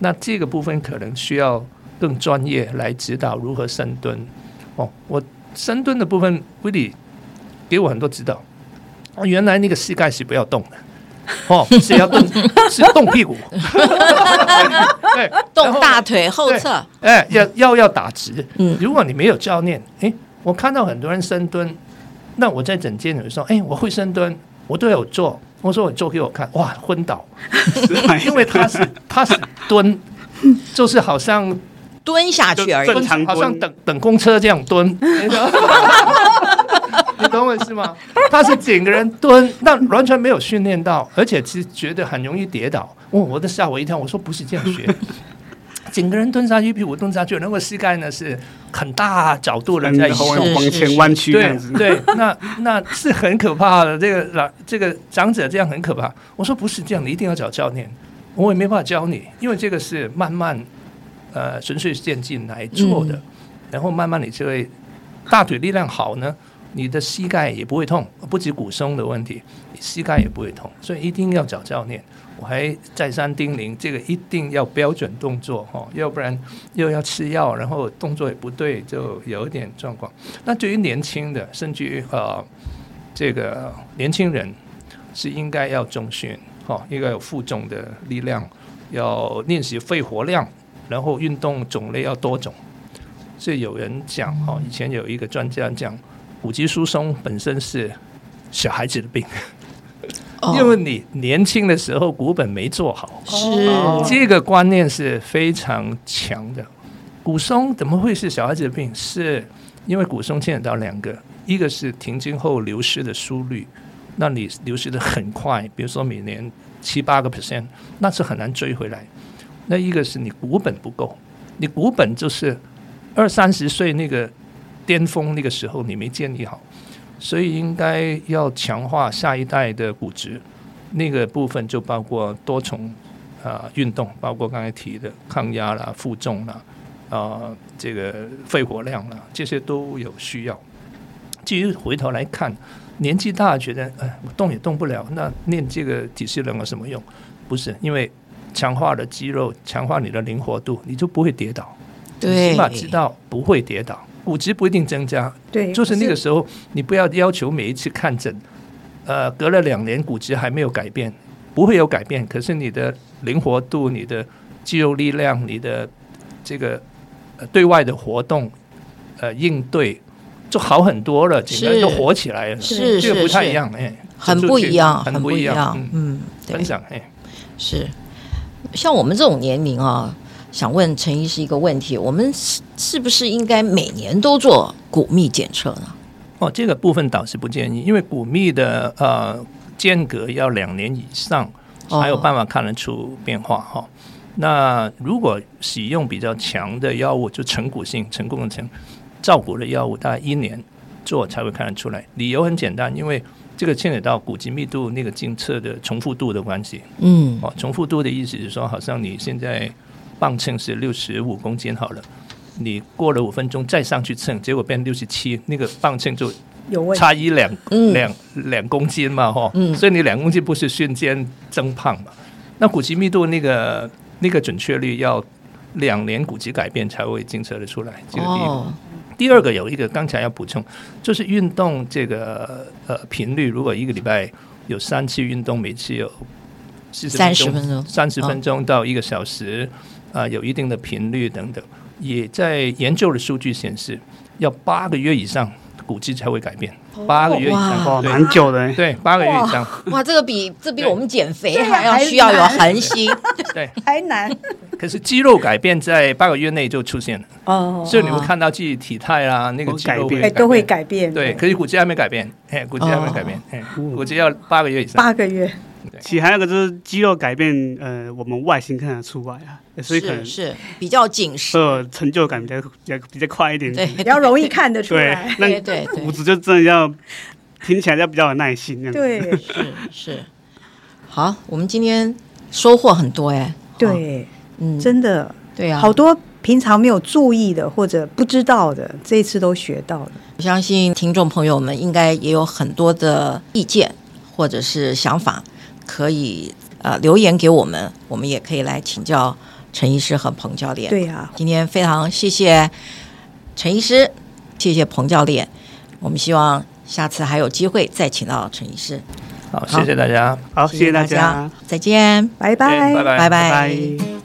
S6: 那这个部分可能需要更专业来指导如何深蹲。哦，我深蹲的部分，威利给我很多指导。哦，原来那个膝盖是不要动的，哦，是要动，是动屁股，对，
S4: 动大腿后侧，
S6: 哎，要要要打直。
S4: 嗯，
S6: 如果你没有教练，哎，我看到很多人深蹲，那我在整间有时候，哎，我会深蹲，我都有做，我说我做给我看，哇，昏倒，因为他是 他是蹲，就是好像
S4: 蹲下去而已，
S5: 正常
S6: 好像等等公车这样蹲。你懂我意思吗？他是整个人蹲，那完全没有训练到，而且其实觉得很容易跌倒。哦，我都吓我一跳。我说不是这样学，整个人蹲下去，屁股蹲下去，然后膝盖呢是很大角度的在
S5: 往前弯曲这样子。
S6: 对对，那那是很可怕的。这个老这个长者这样很可怕。我说不是这样，你一定要找教练。我也没办法教你，因为这个是慢慢呃循序渐进来做的，嗯、然后慢慢你就会大腿力量好呢。你的膝盖也不会痛，不止骨松的问题，膝盖也不会痛，所以一定要找教练。我还再三叮咛，这个一定要标准动作哈，要不然又要吃药，然后动作也不对，就有一点状况。那对于年轻的，甚至于呃这个年轻人，是应该要重训哈，应该有负重的力量，要练习肺活量，然后运动种类要多种。所以有人讲哈，以前有一个专家讲。骨质疏松本身是小孩子的病，因为你年轻的时候骨本没做好，
S4: 是
S6: 这个观念是非常强的。骨松怎么会是小孩子的病？是因为骨松牵扯到两个，一个是停经后流失的速率，那你流失的很快，比如说每年七八个 percent，那是很难追回来。那一个是你骨本不够，你骨本就是二三十岁那个。巅峰那个时候你没建立好，所以应该要强化下一代的骨质，那个部分就包括多重啊运动，包括刚才提的抗压啦、负重啦、啊这个肺活量啦，这些都有需要。至于回头来看，年纪大觉得哎我动也动不了，那练这个体适能有什么用？不是，因为强化了肌肉，强化你的灵活度，你就不会跌倒。
S4: 对，
S6: 起码知道不会跌倒。骨质不一定增加，
S3: 对，
S6: 就是那个时候，你不要要求每一次看诊，呃，隔了两年骨质还没有改变，不会有改变。可是你的灵活度、你的肌肉力量、你的这个对外的活动，呃，应对就好很多了，整个人都活起来了，
S4: 是
S6: 这个不太一样，哎，
S4: 很不一样，
S6: 很不一样，
S4: 嗯，
S6: 分享，哎，
S4: 是，像我们这种年龄啊。想问陈医师一个问题：我们是是不是应该每年都做骨密检测呢？
S6: 哦，这个部分倒是不建议，因为骨密的呃间隔要两年以上才有办法看得出变化哈、哦。那如果使用比较强的药物，就成骨性、成功的成造骨的药物，大概一年做才会看得出来。理由很简单，因为这个牵扯到骨质密度那个检测的重复度的关系。
S4: 嗯，
S6: 哦，重复度的意思是说，好像你现在。磅秤是六十五公斤好了，你过了五分钟再上去称，结果变六十七，那个磅秤就差一两两两公斤嘛，哈、嗯，所以你两公斤不是瞬间增胖嘛？那骨质密度那个那个准确率要两年骨质改变才会检测得出来。这个第一个，哦、第二个有一个刚才要补充，就是运动这个呃频率，如果一个礼拜有三次运动，每次有
S4: 三十分钟，
S6: 三十分钟到一个小时。啊，有一定的频率等等，也在研究的数据显示，要八个月以上骨质才会改变。八个月以上，
S5: 蛮久的。
S6: 对，八个月以上。
S4: 哇，这个比这比我们减肥还要需要有恒心。
S6: 对，
S3: 还难。
S6: 可是肌肉改变在八个月内就出现了。
S3: 哦。
S6: 所以你会看到自己体态啊，那个肌肉
S3: 哎都会改变。
S6: 对，可是骨质还没改变。哎，骨质还没改变。哎，骨质要八个月以上。
S3: 八个月。
S5: 其实还有一个就是肌肉改变，呃，我们外形看得出来啊，所以可能
S4: 是，是比较紧实，
S5: 呃，成就感比较比较比较快一点，
S4: 对，
S3: 比较容易看得出来。
S5: 对，那骨质就真的要听起来要比较有耐心，这样。
S3: 对，
S4: 是是。好，我们今天收获很多哎，
S3: 对，
S4: 嗯，
S3: 真的，
S4: 对啊，
S3: 好多平常没有注意的或者不知道的，这一次都学到了。
S4: 我相信听众朋友们应该也有很多的意见或者是想法。可以呃留言给我们，我们也可以来请教陈医师和彭教练。
S3: 对呀、啊，
S4: 今天非常谢谢陈医师，谢谢彭教练。我们希望下次还有机会再请到陈医师。
S6: 好，谢谢大家，
S5: 好，谢谢大家，
S4: 再见，
S3: 拜拜，
S6: 拜拜
S4: 拜拜。
S5: 拜。